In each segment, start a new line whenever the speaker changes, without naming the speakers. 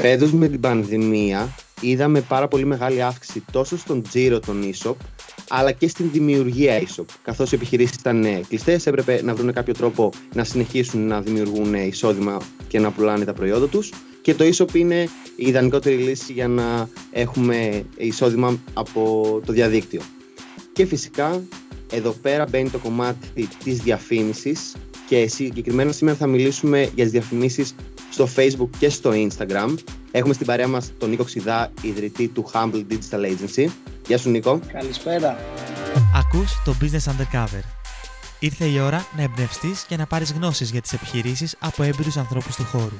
Φέτος με την πανδημία είδαμε πάρα πολύ μεγάλη αύξηση τόσο στον τζίρο των e-shop αλλά και στην δημιουργία e-shop. Καθώς οι επιχειρήσεις ήταν ε, κλειστές, έπρεπε να βρουν κάποιο τρόπο να συνεχίσουν να δημιουργούν εισόδημα και να πουλάνε τα προϊόντα τους. Και το e-shop είναι η ιδανικότερη λύση για να έχουμε εισόδημα από το διαδίκτυο. Και φυσικά εδώ πέρα μπαίνει το κομμάτι της διαφήμισης και συγκεκριμένα σήμερα θα μιλήσουμε για τις διαφημίσεις στο Facebook και στο Instagram. Έχουμε στην παρέα μας τον Νίκο Ξιδά, ιδρυτή του Humble Digital Agency. Γεια σου Νίκο.
Καλησπέρα.
Ακούς το Business Undercover. Ήρθε η ώρα να εμπνευστείς και να πάρεις γνώσεις για τις επιχειρήσεις από έμπειρους ανθρώπους του χώρου.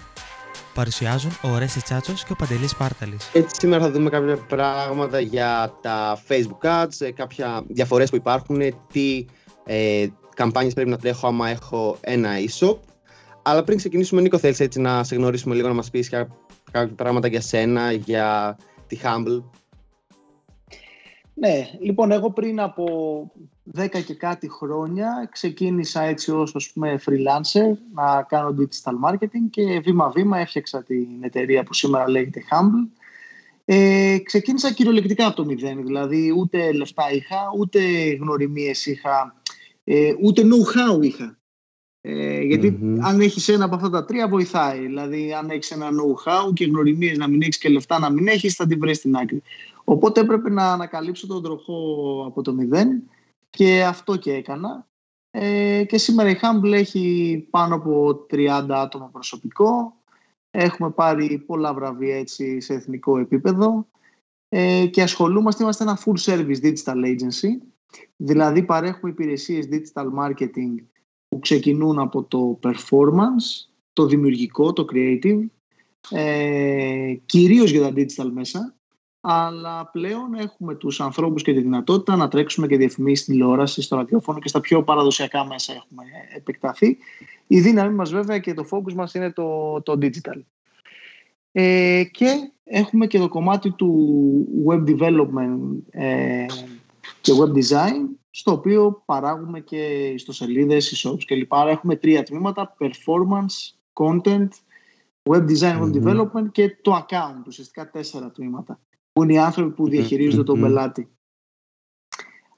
Παρουσιάζουν ο Ρέστης Τσάτσος και ο Παντελής Πάρταλης.
Έτσι σήμερα θα δούμε κάποια πράγματα για τα Facebook Ads, ε, κάποια διαφορές που υπάρχουν, τι ε, καμπάνιες πρέπει να τρέχω άμα έχω ένα e-shop. Αλλά πριν ξεκινήσουμε, Νίκο, θέλεις έτσι να σε γνωρίσουμε λίγο, να μας πεις κάποια πράγματα για σένα, για τη Humble;
Ναι, λοιπόν, εγώ πριν από 10 και κάτι χρόνια ξεκίνησα έτσι ως ας πούμε, freelancer να κάνω digital marketing και βήμα-βήμα έφτιαξα την εταιρεία που σήμερα λέγεται Humble. Ε, ξεκίνησα κυριολεκτικά από το μηδέν, δηλαδή ούτε λεφτά είχα, ούτε γνωριμίες είχα, ε, ούτε know-how είχα. Ε, γιατι αν έχεις ένα από αυτά τα τρία βοηθάει. Δηλαδή αν έχεις ένα know-how και γνωριμίες να μην έχεις και λεφτά να μην έχεις θα την βρεις στην άκρη. Οπότε έπρεπε να ανακαλύψω τον τροχό από το μηδέν και αυτό και έκανα. Ε, και σήμερα η Humble έχει πάνω από 30 άτομα προσωπικό. Έχουμε πάρει πολλά βραβεία έτσι σε εθνικό επίπεδο ε, και ασχολούμαστε, είμαστε ένα full service digital agency. Δηλαδή παρέχουμε υπηρεσίες digital marketing που ξεκινούν από το performance, το δημιουργικό, το creative, ε, κυρίως για τα digital μέσα, αλλά πλέον έχουμε τους ανθρώπους και τη δυνατότητα να τρέξουμε και διαφημίσεις στην τηλεόραση, στο ραδιόφωνο και στα πιο παραδοσιακά μέσα έχουμε επεκταθεί. Η δύναμη μας βέβαια και το focus μας είναι το, το digital. Ε, και έχουμε και το κομμάτι του web development ε, και web design στο οποίο παράγουμε και ιστοσελίδες, e-shops κλπ. Άρα έχουμε τρία τμήματα, performance, content, web design, web development και το account, ουσιαστικά τέσσερα τμήματα, που είναι οι άνθρωποι που διαχειρίζονται τον πελάτη.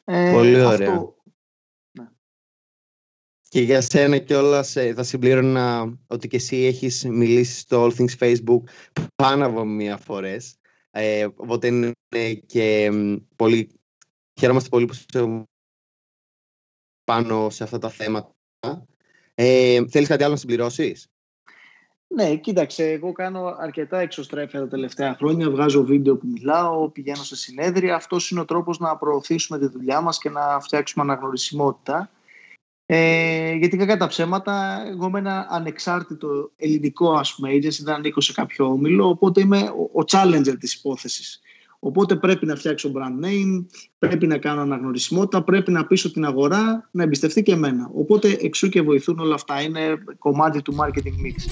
Ε, Πολύ ωραία. Αυτό... Ναι. Και για σένα κιόλας ε, θα συμπλήρωνα ότι και εσύ έχεις μιλήσει στο All Things Facebook πάνω από μία φορές. Ε, οπότε είναι και πολύ... Χαίρομαστε πολύ που πάνω σε αυτά τα θέματα. Ε, θέλεις κάτι άλλο να συμπληρώσεις;
Ναι, κοίταξε, εγώ κάνω αρκετά εξωστρέφεια τα τελευταία χρόνια. Βγάζω βίντεο που μιλάω, πηγαίνω σε συνέδρια. Αυτός είναι ο τρόπος να προωθήσουμε τη δουλειά μας και να φτιάξουμε αναγνωρισιμότητα. Ε, γιατί κακά τα ψέματα, εγώ με ένα ανεξάρτητο ελληνικό ας πούμε, agency δεν ανήκω σε κάποιο όμιλο, οπότε είμαι ο, ο challenger της υπόθεσης. Οπότε πρέπει να φτιάξω brand name, πρέπει να κάνω αναγνωρισιμότητα, πρέπει να πείσω την αγορά να εμπιστευτεί και εμένα. Οπότε εξού και βοηθούν όλα αυτά. Είναι κομμάτι του marketing mix.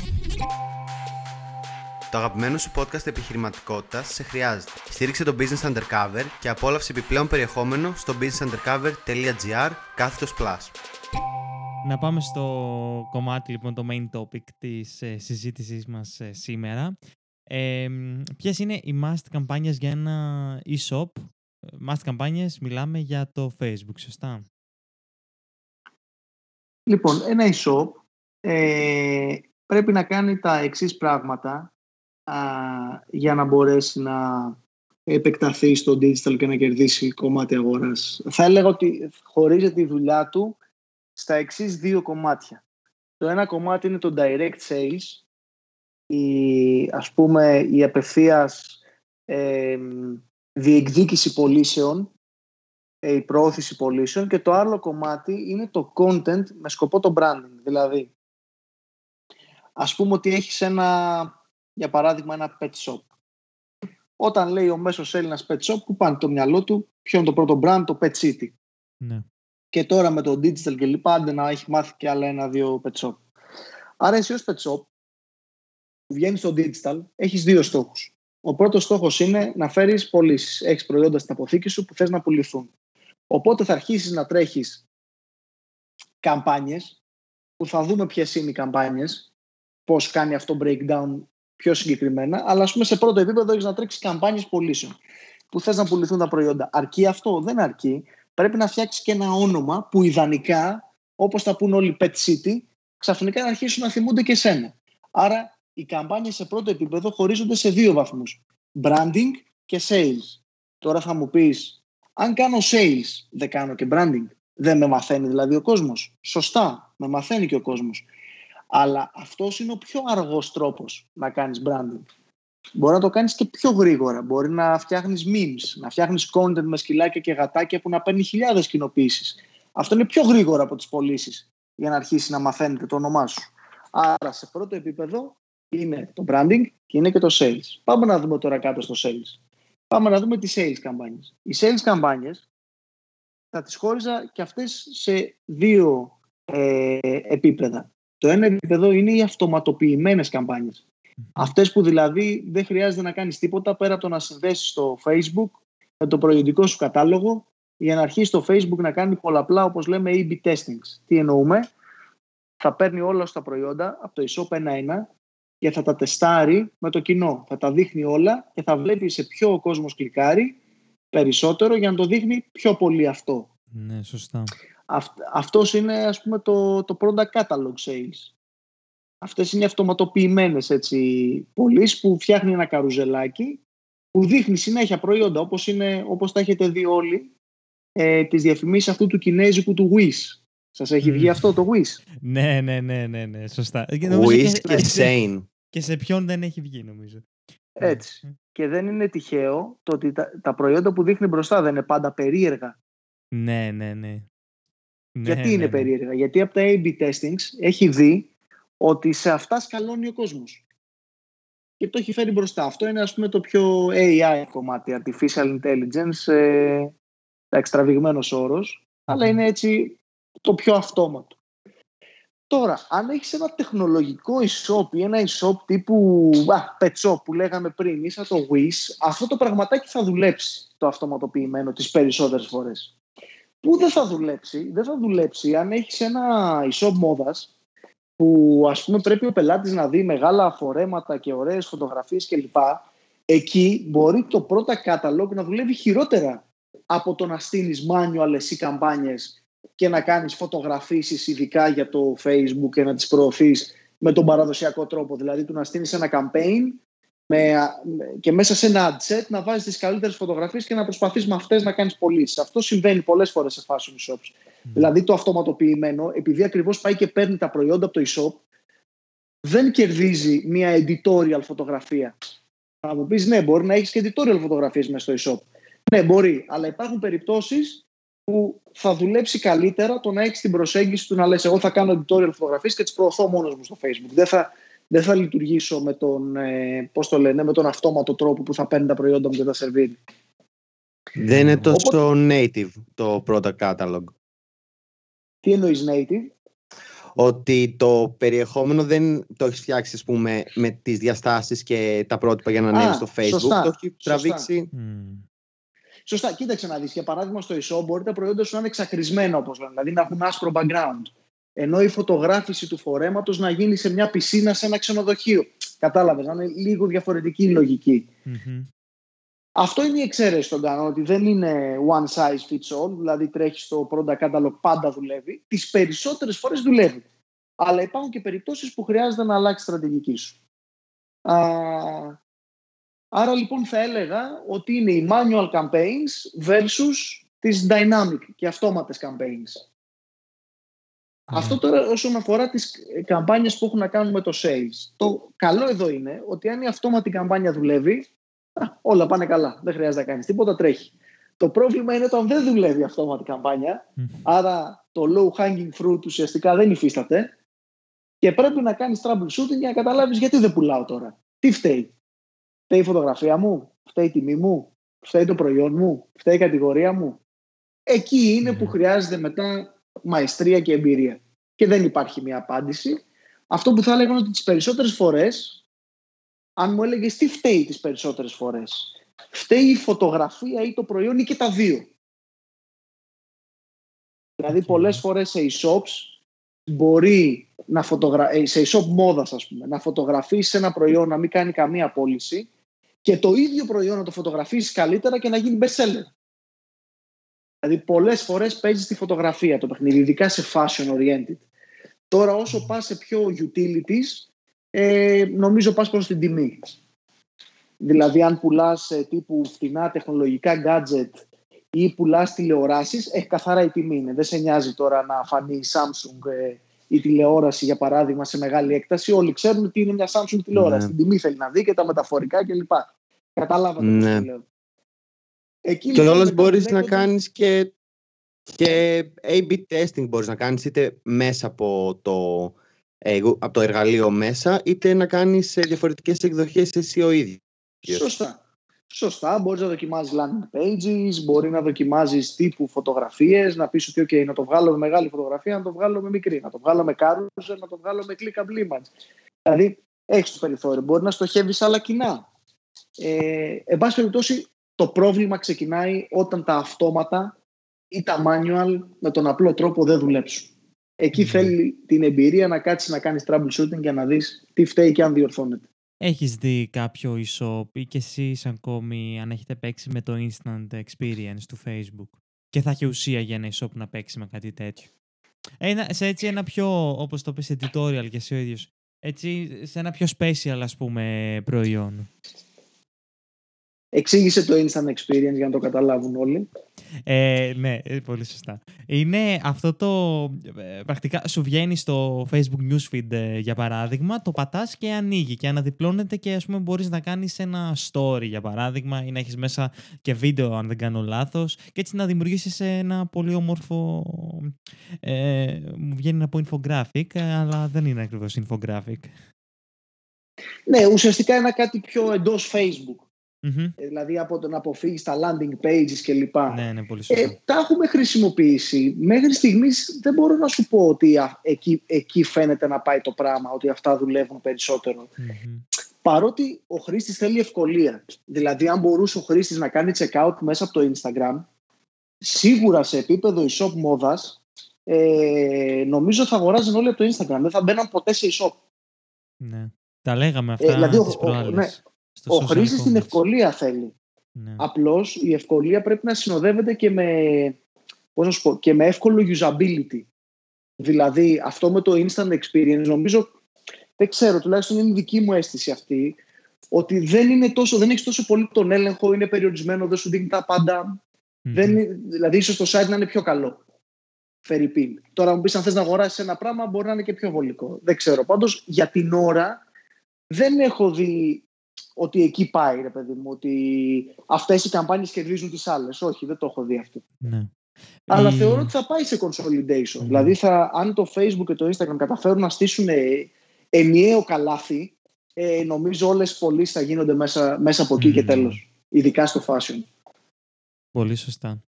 Το αγαπημένο σου podcast επιχειρηματικότητας σε χρειάζεται. Στήριξε το Business Undercover και απόλαυσε επιπλέον περιεχόμενο στο businessundercover.gr κάθετος plus.
Να πάμε στο κομμάτι λοιπόν το main topic της ε, συζήτησής μας ε, σήμερα ε, Ποιες είναι οι must καμπάνιες για ένα e-shop; Must καμπάνιες μιλάμε για το Facebook, σωστά;
Λοιπόν, ένα e-shop ε, πρέπει να κάνει τα εξής πράγματα για να μπορέσει να επεκταθεί στο digital και να κερδίσει κομμάτι αγοράς. Θα έλεγα ότι χωρίζεται τη δουλειά του στα εξής δύο κομμάτια. Το ένα κομμάτι είναι το direct sales, η, ας πούμε, η απευθείας ε, διεκδίκηση πωλήσεων, ε, η προώθηση πωλήσεων και το άλλο κομμάτι είναι το content με σκοπό το branding. Δηλαδή, ας πούμε ότι έχεις ένα, για παράδειγμα, ένα pet shop. Όταν λέει ο μέσος Έλληνας pet shop, που πάνε το μυαλό του, ποιο είναι το πρώτο brand, το pet city. Ναι. Και τώρα με το digital και λοιπά, άντε να έχει μάθει και άλλα ένα-δύο pet shop. Άρα εσύ ως pet shop βγαίνεις στο digital, έχεις δύο στόχους. Ο πρώτος στόχος είναι να φέρεις πωλήσεις. Έχεις προϊόντα στην αποθήκη σου που θες να πουληθούν. Οπότε θα αρχίσεις να τρέχεις καμπάνιες που θα δούμε ποιες είναι οι καμπάνιες, πώς κάνει αυτό breakdown πιο συγκεκριμένα, αλλά ας πούμε σε πρώτο επίπεδο έχεις να τρέξεις καμπάνιες πωλήσεων που θες να πουληθούν τα προϊόντα. Αρκεί αυτό, δεν αρκεί. Πρέπει να φτιάξεις και ένα όνομα που ιδανικά, όπως τα πούν όλοι Pet City, ξαφνικά να αρχίσουν να θυμούνται και εσένα. Άρα οι καμπάνιες σε πρώτο επίπεδο χωρίζονται σε δύο βαθμούς. Branding και sales. Τώρα θα μου πεις, αν κάνω sales, δεν κάνω και branding. Δεν με μαθαίνει δηλαδή ο κόσμος. Σωστά, με μαθαίνει και ο κόσμος. Αλλά αυτός είναι ο πιο αργός τρόπος να κάνεις branding. Μπορεί να το κάνεις και πιο γρήγορα. Μπορεί να φτιάχνεις memes, να φτιάχνεις content με σκυλάκια και γατάκια που να παίρνει χιλιάδες κοινοποίησεις. Αυτό είναι πιο γρήγορα από τις πωλήσεις για να αρχίσει να μαθαίνετε το όνομά σου. Άρα σε πρώτο επίπεδο είναι το branding και είναι και το sales. Πάμε να δούμε τώρα κάτω στο sales. Πάμε να δούμε τις sales καμπάνιες. Οι sales καμπάνιες θα τις χώριζα και αυτές σε δύο ε, επίπεδα. Το ένα επίπεδο είναι οι αυτοματοποιημένες καμπάνιες. Αυτές που δηλαδή δεν χρειάζεται να κάνεις τίποτα πέρα από το να συνδέσεις το Facebook με το προϊόντικό σου κατάλογο για να αρχίσει το Facebook να κάνει πολλαπλά όπως λέμε A-B testings. Τι εννοούμε, θα παίρνει όλα στα προϊόντα από το e-shop ένα-ένα και θα τα τεστάρει με το κοινό. Θα τα δείχνει όλα και θα βλέπει σε ποιο ο κόσμος κλικάρει περισσότερο για να το δείχνει πιο πολύ αυτό.
Ναι, σωστά.
Αυτ, αυτός είναι ας πούμε το, το product catalog sales. Αυτές είναι οι αυτοματοποιημένες έτσι, πωλήσεις που φτιάχνει ένα καρουζελάκι που δείχνει συνέχεια προϊόντα όπως, είναι, όπως τα έχετε δει όλοι ε, τις διαφημίσεις αυτού του κινέζικου του Wish. Σας έχει βγει αυτό το Wish.
ναι, ναι, ναι, ναι, ναι, σωστά.
Wish και, και Sane.
Και σε ποιον δεν έχει βγει νομίζω.
Έτσι. Και δεν είναι τυχαίο το ότι τα, τα προϊόντα που δείχνει μπροστά δεν είναι πάντα περίεργα.
Ναι, ναι, ναι.
Γιατί
ναι,
είναι
ναι.
περίεργα; Γιατί από τα A-B testings έχει δει ότι σε αυτά σκαλώνει ο κόσμος. Και το έχει φέρει μπροστά. Αυτό είναι ας πούμε το πιο AI κομμάτι, Artificial Intelligence, ε, εξτραβηγμένος όρος, αλλά είναι έτσι το πιο αυτόματο. Τώρα, αν έχεις ένα τεχνολογικό e-shop ή ένα e-shop τύπου α, pet shop που λέγαμε πριν ή σαν το Wish, αυτό το πραγματάκι θα δουλέψει το αυτοματοποιημένο τις περισσότερες φορές. Πού δεν θα δουλέψει, δεν θα δουλέψει αν έχεις ένα e-shop μόδας που ας πούμε πρέπει ο πελάτης να δει μεγάλα φορέματα και ωραίες φωτογραφίες κλπ. Εκεί μπορεί το πρώτα catalog να δουλεύει χειρότερα από το να στείλεις manual εσύ καμπάνιες και να κάνεις φωτογραφίσεις ειδικά για το facebook και να τις προωθείς με τον παραδοσιακό τρόπο. Δηλαδή του να στείλεις ένα campaign με, και μέσα σε ένα ad set να βάζεις τις καλύτερες φωτογραφίες και να προσπαθείς με αυτές να κάνεις πωλήσεις. Αυτό συμβαίνει πολλές φορές σε fashion shops. Δηλαδή το αυτοματοποιημένο, επειδή ακριβώς πάει και παίρνει τα προϊόντα από το e-shop, δεν κερδίζει μια editorial φωτογραφία. Θα μου πεις ναι, μπορεί να έχεις και editorial φωτογραφίες μέσα στο e-shop. Ναι, μπορεί, αλλά υπάρχουν περιπτώσεις που θα δουλέψει καλύτερα το να έχεις την προσέγγιση του να λες εγώ θα κάνω editorial φωτογραφίες και τις προωθώ μόνος μου στο facebook. Δεν θα, δεν θα λειτουργήσω με τον, ε, πώς το λένε, με τον αυτόματο τρόπο που θα παίρνει τα προϊόντα μου και τα σερβίρει.
Δεν είναι τόσο native το product catalog.
Τι εννοείς native?
Ότι το περιεχόμενο δεν το έχεις φτιάξει ας πούμε, με τις διαστάσεις και τα πρότυπα για να ανέβεις στο facebook.
Σωστά,
το έχει τραβήξει...
Σωστά, κοίταξε να δεις. Για παράδειγμα, στο e-shop μπορεί τα προϊόντα σου να είναι εξακρισμένα, όπως λένε, δηλαδή να έχουν άσπρο background. Ενώ η φωτογράφηση του φορέματος να γίνει σε μια πισίνα σε ένα ξενοδοχείο. Κατάλαβες, να είναι λίγο διαφορετική η λογική.
Mm-hmm.
Αυτό είναι η εξαίρεση στον κανόνα, ότι δεν είναι one size fits all, δηλαδή τρέχεις στο product catalog πάντα δουλεύει. Τις περισσότερες φορές δουλεύει. Αλλά υπάρχουν και περιπτώσεις που χρειάζεται να αλλάξει στρατηγική σου. Α, Άρα λοιπόν θα έλεγα ότι είναι οι manual campaigns versus τις dynamic και αυτόματες campaigns. Αυτό τώρα όσον αφορά τις καμπάνιες που έχουν να κάνουν με το sales. Το καλό εδώ είναι ότι αν η αυτόματη καμπάνια δουλεύει, όλα πάνε καλά. Δεν χρειάζεται να κάνεις τίποτα, τρέχει. Το πρόβλημα είναι όταν δεν δουλεύει η αυτόματη καμπάνια, άρα το low hanging fruit ουσιαστικά δεν υφίσταται και πρέπει να κάνεις troubleshooting για να καταλάβεις γιατί δεν πουλάω τώρα. Τι φταίει. Φταίει η φωτογραφία μου, φταίει η τιμή μου, φταίει το προϊόν μου, φταίει η κατηγορία μου. Εκεί είναι που χρειάζεται μετά μαεστρία και εμπειρία. Και δεν υπάρχει μια απάντηση. Αυτό που θα έλεγα είναι ότι τις περισσότερες φορές, αν μου έλεγες τι φταίει τις περισσότερες φορές, φταίει η φωτογραφία ή το προϊόν ή και τα δύο. Δηλαδή πολλές φορές σε e-shops μπορεί να φωτογρα... Ε, σε e-shop μόδας ας πούμε, να φωτογραφίσει ένα προϊόν, να μην κάνει καμία πώληση και το ίδιο προϊόν να το φωτογραφίσεις καλύτερα και να γίνει best seller. Δηλαδή πολλές φορές παίζεις τη φωτογραφία το παιχνίδι, ειδικά σε fashion oriented. Τώρα όσο πας σε πιο utilities, ε, νομίζω πας προς την τιμή. Δηλαδή αν πουλάς ε, τύπου φτηνά τεχνολογικά gadget ή πουλάς τηλεοράσεις, έχει καθαρά η τιμή είναι. Δεν σε νοιάζει τώρα να φανεί η Samsung ε, η τηλεόραση για παράδειγμα σε μεγάλη έκταση. Όλοι ξέρουν ότι είναι μια Samsung τηλεόραση. Ναι. Την τιμή θέλει να δει και τα μεταφορικά κλπ. Κατάλαβατε ναι. λέω.
Εκεί, και όλες μπορείς να κάνεις και, και A-B testing μπορείς να κάνεις είτε μέσα από το, ε, από το εργαλείο μέσα είτε να κάνεις διαφορετικές εκδοχές εσύ ο ίδιος.
Σωστά. Σωστά, μπορείς να δοκιμάζεις landing pages, μπορεί να δοκιμάζεις τύπου φωτογραφίες, να πεις ότι okay, να το βγάλω με μεγάλη φωτογραφία, να το βγάλω με μικρή, να το βγάλω με carousel, να το βγάλω με clickable image. Δηλαδή, έχεις το περιθώριο. Μπορεί να στοχεύεις άλλα κοινά. Ε, εν πάση περιπτώσει, το πρόβλημα ξεκινάει όταν τα αυτόματα ή τα manual με τον απλό τρόπο δεν δουλέψουν. Εκεί θέλει την εμπειρία να κάτσεις να κάνεις troubleshooting για να δεις τι φταίει και αν διορθώνεται.
Έχεις δει κάποιο e-shop ή και εσείς ακόμη αν έχετε παίξει με το instant experience του facebook και θα έχει ουσία για ένα e-shop να παίξει με κάτι τέτοιο; Ένα, σε έτσι ένα πιο, όπως το πες, editorial και εσύ ο ίδιος, έτσι σε ένα πιο special ας πούμε προϊόν.
Εξήγησε το instant experience για να το καταλάβουν όλοι.
Ε, ναι, ε, πολύ σωστά. Είναι αυτό το... Ε, πρακτικά σου βγαίνει στο Facebook newsfeed ε, για παράδειγμα, το πατάς και ανοίγει και αναδιπλώνεται και ας πούμε μπορείς να κάνεις ένα story για παράδειγμα ή να έχεις μέσα και βίντεο αν δεν κάνω λάθος και έτσι να δημιουργήσεις ένα πολύ όμορφο... Ε, μου βγαίνει να πω infographic, αλλά δεν είναι ακριβώς infographic.
Ναι, ουσιαστικά είναι κάτι πιο εντός Facebook. Mm-hmm. Δηλαδή από το να αποφύγεις τα landing pages κλπ.
Ναι, ναι, πολύ σωστά.
Ε, τα έχουμε χρησιμοποιήσει. Μέχρι στιγμής δεν μπορώ να σου πω ότι εκεί, εκεί φαίνεται να πάει το πράγμα, ότι αυτά δουλεύουν περισσότερο. Mm-hmm. Παρότι ο χρήστης θέλει ευκολία. Δηλαδή, αν μπορούσε ο χρήστης να κάνει checkout μέσα από το Instagram, σίγουρα σε επίπεδο e-shop μόδας, ε, νομίζω θα αγοράζουν όλοι από το Instagram. Δεν θα μπαίναν ποτέ σε e-shop.
Ναι. Τα λέγαμε αυτά ε, δηλαδή, τις προάλλες. Ναι,
ο χρήστη την ευκολία θέλει. Ναι. Απλώς η ευκολία πρέπει να συνοδεύεται και με, πώς πω, και με εύκολο usability. Δηλαδή αυτό με το instant experience νομίζω, δεν ξέρω, τουλάχιστον είναι η δική μου αίσθηση αυτή, ότι δεν, είναι τόσο, δεν έχεις τόσο πολύ τον έλεγχο, είναι περιορισμένο, δεν σου δίνει τα παντα Δεν, δηλαδή ίσως το site να είναι πιο καλό. Φερρυπίν. Τώρα μου πεις αν θες να αγοράσεις ένα πράγμα μπορεί να είναι και πιο βολικό. Δεν ξέρω. Πάντως για την ώρα δεν έχω δει ότι εκεί πάει, ρε παιδί μου, ότι αυτές οι καμπάνιες κερδίζουν τις άλλες. Όχι, δεν το έχω δει αυτό. Ναι. Αλλά θεωρώ ότι θα πάει σε consolidation. Ναι. Δηλαδή, θα, αν το Facebook και το Instagram καταφέρουν να στήσουν ενιαίο καλάθι, ε, νομίζω όλες οι πωλήσεις θα γίνονται μέσα, μέσα από εκεί και τέλος. Ειδικά στο fashion.
Πολύ σωστά.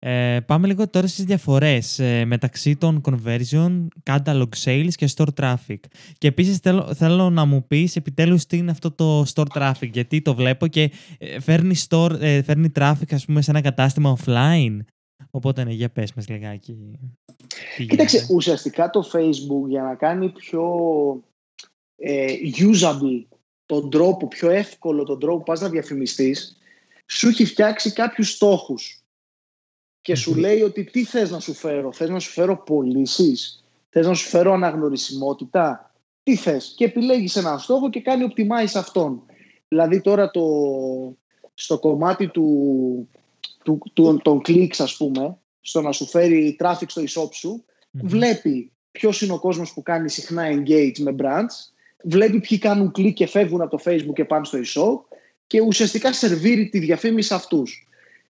Ε, πάμε λίγο τώρα στις διαφορές ε, μεταξύ των conversion, catalog sales και store traffic. Και επίσης θέλω, θέλω να μου πεις επιτέλους τι είναι αυτό το store traffic, γιατί το βλέπω και ε, φέρνει, store, ε, φέρνει traffic ας πούμε σε ένα κατάστημα offline. Οπότε ναι, για πες μας λιγάκι.
Κοίταξε, ουσιαστικά το Facebook για να κάνει πιο usable τον τρόπο, πιο εύκολο τον τρόπο που πας να διαφημιστείς, σου έχει φτιάξει κάποιους στόχους και σου λέει ότι τι θες να σου φέρω. Θες να σου φέρω πωλήσεις, θες να σου φέρω αναγνωρισιμότητα, τι θες. Και επιλέγεις έναν στόχο και κάνει optimize αυτόν. Δηλαδή τώρα το, στο κομμάτι του, του, του, των clicks ας πούμε, στο να σου φέρει traffic στο e-shop σου, βλέπει ποιος είναι ο κόσμος που κάνει συχνά engage με brands, βλέπει ποιοι κάνουν click και φεύγουν από το facebook και πάνε στο e-shop και ουσιαστικά σερβίρει τη διαφήμιση αυτούς.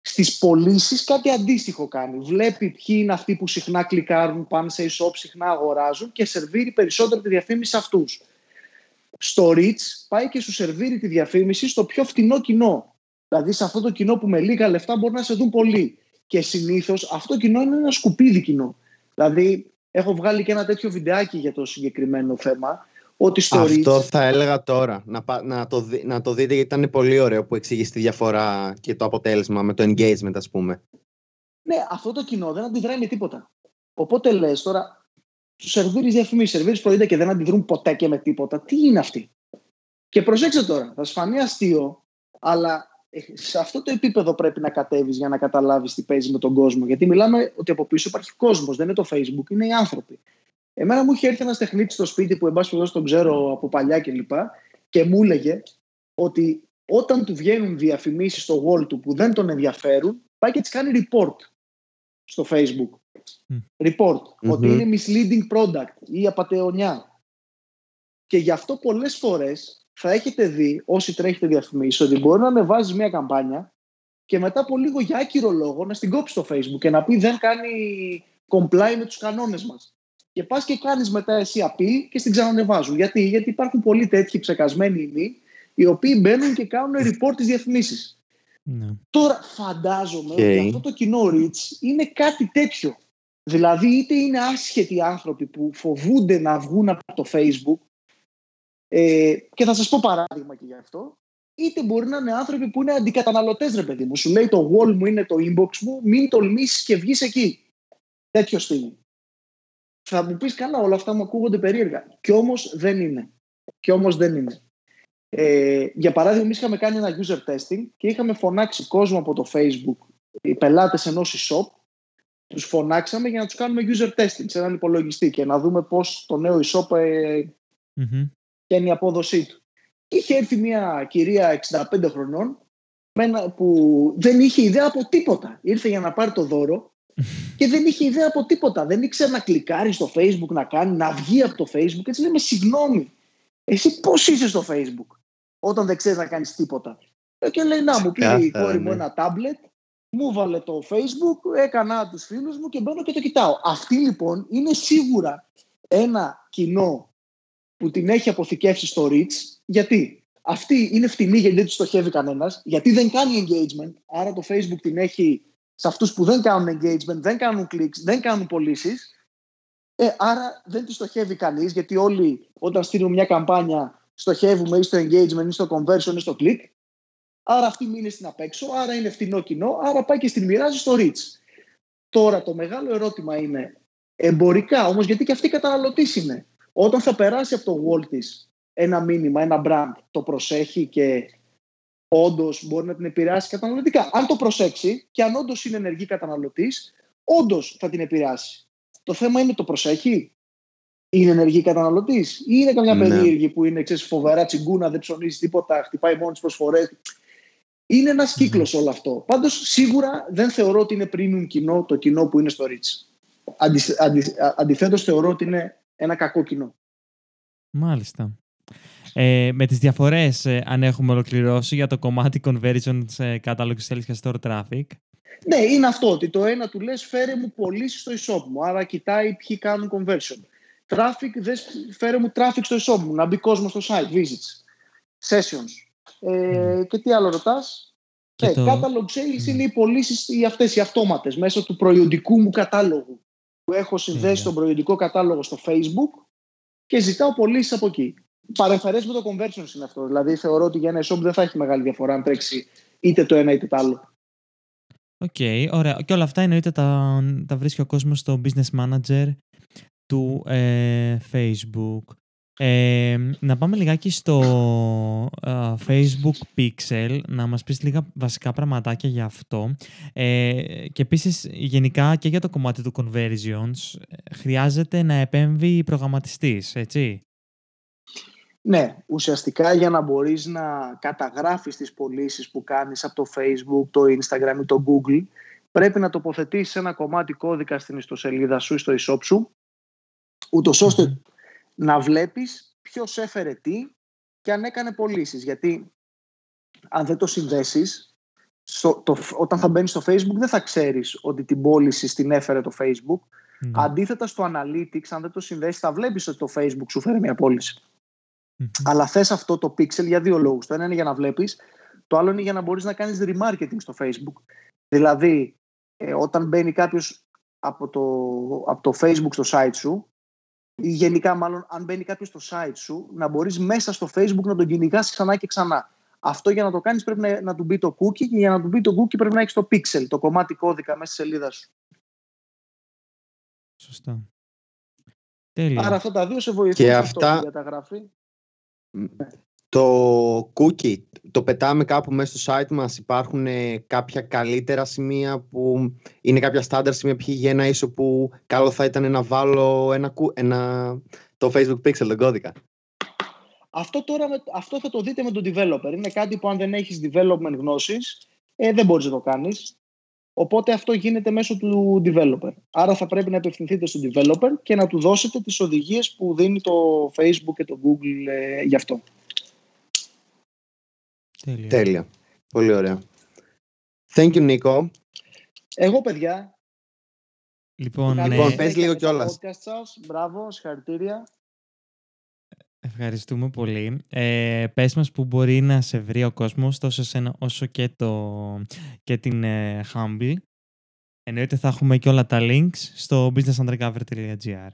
Στις πωλήσεις κάτι αντίστοιχο κάνει. Βλέπει ποιοι είναι αυτοί που συχνά κλικάρουν, πάνε σε e-shop, συχνά αγοράζουν και σερβίρει περισσότερο τη διαφήμιση σε αυτούς. Στο Reach πάει και σου σερβίρει τη διαφήμιση στο πιο φτηνό κοινό. Δηλαδή σε αυτό το κοινό που με λίγα λεφτά μπορεί να σε δουν πολύ. Και συνήθως αυτό το κοινό είναι ένα σκουπίδι κοινό. Δηλαδή έχω βγάλει και ένα τέτοιο βιντεάκι για το συγκεκριμένο θέμα ότι στο
Αυτό θα έλεγα τώρα. Να, να, το, να το δείτε γιατί ήταν πολύ ωραίο που εξήγησε τη διαφορά και το αποτέλεσμα με το engagement, ας πούμε.
Ναι, αυτό το κοινό δεν αντιδράει με τίποτα. Οπότε λες τώρα, τους σερβίρεις διαφημίσεις, σερβίρεις προϊόντα και δεν αντιδρούν ποτέ και με τίποτα. Τι είναι αυτοί. Και προσέξτε τώρα, θα σου φανεί αστείο, αλλά ε, σε αυτό το επίπεδο πρέπει να κατέβεις για να καταλάβεις τι παίζει με τον κόσμο. Γιατί μιλάμε ότι από πίσω υπάρχει κόσμος, δεν είναι το Facebook, είναι οι άνθρωποι. Εμένα μου είχε έρθει ένας τεχνίτης στο σπίτι που, εν πάση περιπτώσει, τον ξέρω από παλιά κλπ. Και, και μου έλεγε ότι όταν του βγαίνουν διαφημίσεις στο wall του που δεν τον ενδιαφέρουν, πάει και τι κάνει report στο Facebook. Report. Ότι είναι misleading product ή απαταιωνιά. Και γι' αυτό πολλές φορές θα έχετε δει, όσοι τρέχετε διαφημίσεις, ότι μπορεί να ανεβάζεις μια καμπάνια και μετά από λίγο για άκυρο λόγο να στην κόψεις στο Facebook και να πει δεν κάνει comply με τους κανόνες μας. Και πας και κάνεις μετά εσύ απειλ και στην ξανανεβάζουν. Γιατί, Γιατί υπάρχουν πολλοί τέτοιοι ψεκασμένοι ημί, οι οποίοι μπαίνουν και κάνουν report τις διαφημίσεις. Ναι. Τώρα φαντάζομαι ότι αυτό το κοινό reach είναι κάτι τέτοιο. Δηλαδή είτε είναι άσχετοι άνθρωποι που φοβούνται να βγουν από το facebook ε, και θα σας πω παράδειγμα και γι' αυτό είτε μπορεί να είναι άνθρωποι που είναι αντικαταναλωτές ρε παιδί μου. Σου λέει το wall μου είναι το inbox μου, μην τολμήσεις και βγεις εκεί. Τέτοιο στυλ. Θα μου πεις καλά όλα αυτά μου ακούγονται περίεργα. Κι όμως δεν είναι. Κι όμως δεν είναι. Ε, για παράδειγμα, εμείς είχαμε κάνει ένα user testing και είχαμε φωνάξει κόσμο από το Facebook, οι πελάτες ενός e-shop, τους φωνάξαμε για να τους κάνουμε user testing σε έναν υπολογιστή και να δούμε πώς το νέο e-shop ε, mm και είναι η απόδοσή του. Είχε έρθει μια κυρία 65 χρονών που δεν είχε ιδέα από τίποτα. Ήρθε για να πάρει το δώρο και δεν είχε ιδέα από τίποτα. Δεν ήξερε να κλικάρει στο Facebook, να κάνει, να βγει από το Facebook. Έτσι λέμε, συγγνώμη, εσύ πώς είσαι στο Facebook όταν δεν ξέρεις να κάνεις τίποτα. Ε, και λέει να μου πήρε η κόρη μου ναι. ένα τάμπλετ, μου βάλε το facebook, έκανα τους φίλους μου και μπαίνω και το κοιτάω. Αυτή λοιπόν είναι σίγουρα ένα κοινό που την έχει αποθηκεύσει στο Reach. Γιατί; Αυτή είναι φτηνή γιατί δεν τη στοχεύει κανένας, γιατί δεν κάνει engagement. Άρα το Facebook την έχει σε αυτούς που δεν κάνουν engagement, δεν κάνουν clicks, δεν κάνουν πωλήσεις. Ε, άρα δεν τη στοχεύει κανείς, γιατί όλοι όταν στείλουν μια καμπάνια στοχεύουμε ή στο engagement ή στο conversion ή στο click. Άρα αυτή μείνει στην απέξω, άρα είναι φτηνό κοινό, άρα πάει και στην μοιράζει στο reach. Τώρα το μεγάλο ερώτημα είναι εμπορικά όμως γιατί και αυτή η καταναλωτή είναι. Όταν θα περάσει από το wall τη ένα μήνυμα, ένα brand, το προσέχει και όντως μπορεί να την επηρεάσει καταναλωτικά. Αν το προσέξει και αν όντως είναι ενεργή καταναλωτής, όντως θα την επηρεάσει. Το θέμα είναι το προσέχει είναι ενεργή καταναλωτής, ή είναι καμιά ναι. περίεργη που είναι ξέρεις, φοβερά τσιγκούνα, δεν ψωνίζει τίποτα, χτυπάει μόνο τι προσφορές. Είναι ένας κύκλος όλο αυτό. Πάντως σίγουρα δεν θεωρώ ότι είναι premium κοινό το κοινό που είναι στο Rich. Αντι, αντι, Αντιθέτως, θεωρώ ότι είναι ένα κακό κοινό.
Μάλιστα. Ε, με τις διαφορές ε, αν έχουμε ολοκληρώσει για το κομμάτι conversion σε κατάλογο sales και store traffic.
Ναι, είναι αυτό ότι το ένα του λες φέρε μου πωλήσει στο e-shop μου, άρα κοιτάει ποιοι κάνουν conversion traffic, δες, φέρε μου traffic στο e μου, να μπει κόσμος στο site, visits, sessions. Ε, και τι άλλο ρωτάς; Ναι, το... Catalog sales είναι οι πωλήσεις οι αυτές οι αυτόματες μέσω του προϊόντικού μου κατάλογου που έχω συνδέσει τον προϊοντικό κατάλογο στο Facebook και ζητάω πωλήσεις από εκεί. Παρεμφερές με το conversion είναι αυτό. Δηλαδή θεωρώ ότι για ένα e-shop δεν θα έχει μεγάλη διαφορά αν τρέξει είτε το ένα είτε το άλλο.
OK, okay, ωραία. Και όλα αυτά εννοείται τα, τα βρίσκει ο κόσμος στο Business Manager του ε, Facebook. Ε, να πάμε λιγάκι στο ε, Facebook Pixel, να μας πεις λίγα βασικά πραγματάκια για αυτό. και επίσης, γενικά και για το κομμάτι του conversions, χρειάζεται να επέμβει προγραμματιστής, έτσι;
Ναι, ουσιαστικά για να μπορείς να καταγράφεις τις πωλήσεις που κάνεις από το Facebook, το Instagram ή το Google, πρέπει να τοποθετήσεις ένα κομμάτι κώδικα στην ιστοσελίδα σου ή στο e σου ούτως ώστε να βλέπεις ποιος έφερε τι και αν έκανε πωλήσεις. Γιατί αν δεν το συνδέσεις, το, όταν θα μπαίνεις στο Facebook δεν θα ξέρεις ότι την πώληση την έφερε το Facebook. Mm. Αντίθετα στο Analytics, αν δεν το συνδέσεις, θα βλέπεις ότι το Facebook σου φέρει μια πωληση Αλλά θες αυτό το pixel για δύο λόγους. Το ένα είναι για να βλέπεις, το άλλο είναι για να μπορείς να κάνεις remarketing στο Facebook. Δηλαδή, ε, όταν μπαίνει κάποιος από το, από το Facebook στο site σου, ή γενικά μάλλον αν μπαίνει κάποιος στο site σου, να μπορείς μέσα στο facebook να τον κυνηγάς ξανά και ξανά. Αυτό για να το κάνεις πρέπει να, να του μπει το cookie και για να του μπει το cookie πρέπει να έχεις το pixel, το κομμάτι κώδικα μέσα στη σελίδα σου.
Σωστά. Τέλεια.
Άρα αυτά τα δύο σε βοηθούν
Και
σε
αυτά-
αυτό, η καταγραφή.
Το cookie, το πετάμε κάπου μέσα στο site μας. Υπάρχουν ε, κάποια καλύτερα σημεία που είναι κάποια στάνταρ σημεία π.χ. για ένα ίσο που καλό θα ήταν να βάλω ένα, κου- ένα, το Facebook Pixel, τον κώδικα.
Αυτό τώρα με- αυτό θα το δείτε με τον developer. Είναι κάτι που αν δεν έχεις development γνώσεις, ε, δεν μπορείς να το κάνεις. Οπότε αυτό γίνεται μέσω του developer. Άρα θα πρέπει να απευθυνθείτε στον developer και να του δώσετε τις οδηγίες που δίνει το Facebook και το Google ε, γι' αυτό.
Τέλεια.
Τέλεια. Πολύ ωραία. Thank you, Νίκο.
Εγώ, παιδιά,
Λοιπόν,
καλή
ε,
Λοιπόν,
συνέχεια
πες λίγο
με το
κιόλας.
podcast σας. Μπράβο, συγχαρητήρια.
Ευχαριστούμε πολύ. Ε, πες μας που μπορεί να σε βρει ο κόσμος τόσο εσένα όσο και, το, και την ε, Humble. Εννοείται θα έχουμε και όλα τα links στο businessundercover.gr.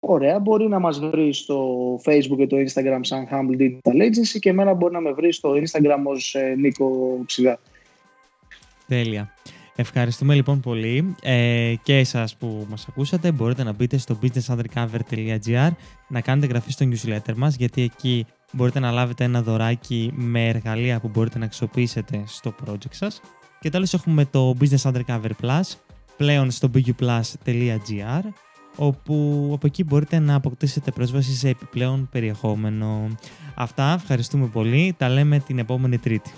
Ωραία, μπορεί να μας βρει στο Facebook και το Instagram σαν Humble Digital Agency και εμένα μπορεί να με βρει στο Instagram ως ε, Νίκο Ψιγά.
Τέλεια. Ευχαριστούμε λοιπόν πολύ ε, και εσάς που μας ακούσατε. Μπορείτε να μπείτε στο businessundercover.gr να κάνετε εγγραφή στο newsletter μας γιατί εκεί μπορείτε να λάβετε ένα δωράκι με εργαλεία που μπορείτε να αξιοποιήσετε στο project σας. Και τέλος έχουμε το Business Undercover Plus πλέον στο bqplus.gr όπου από εκεί μπορείτε να αποκτήσετε πρόσβαση σε επιπλέον περιεχόμενο. Αυτά, ευχαριστούμε πολύ. Τα λέμε την επόμενη Τρίτη.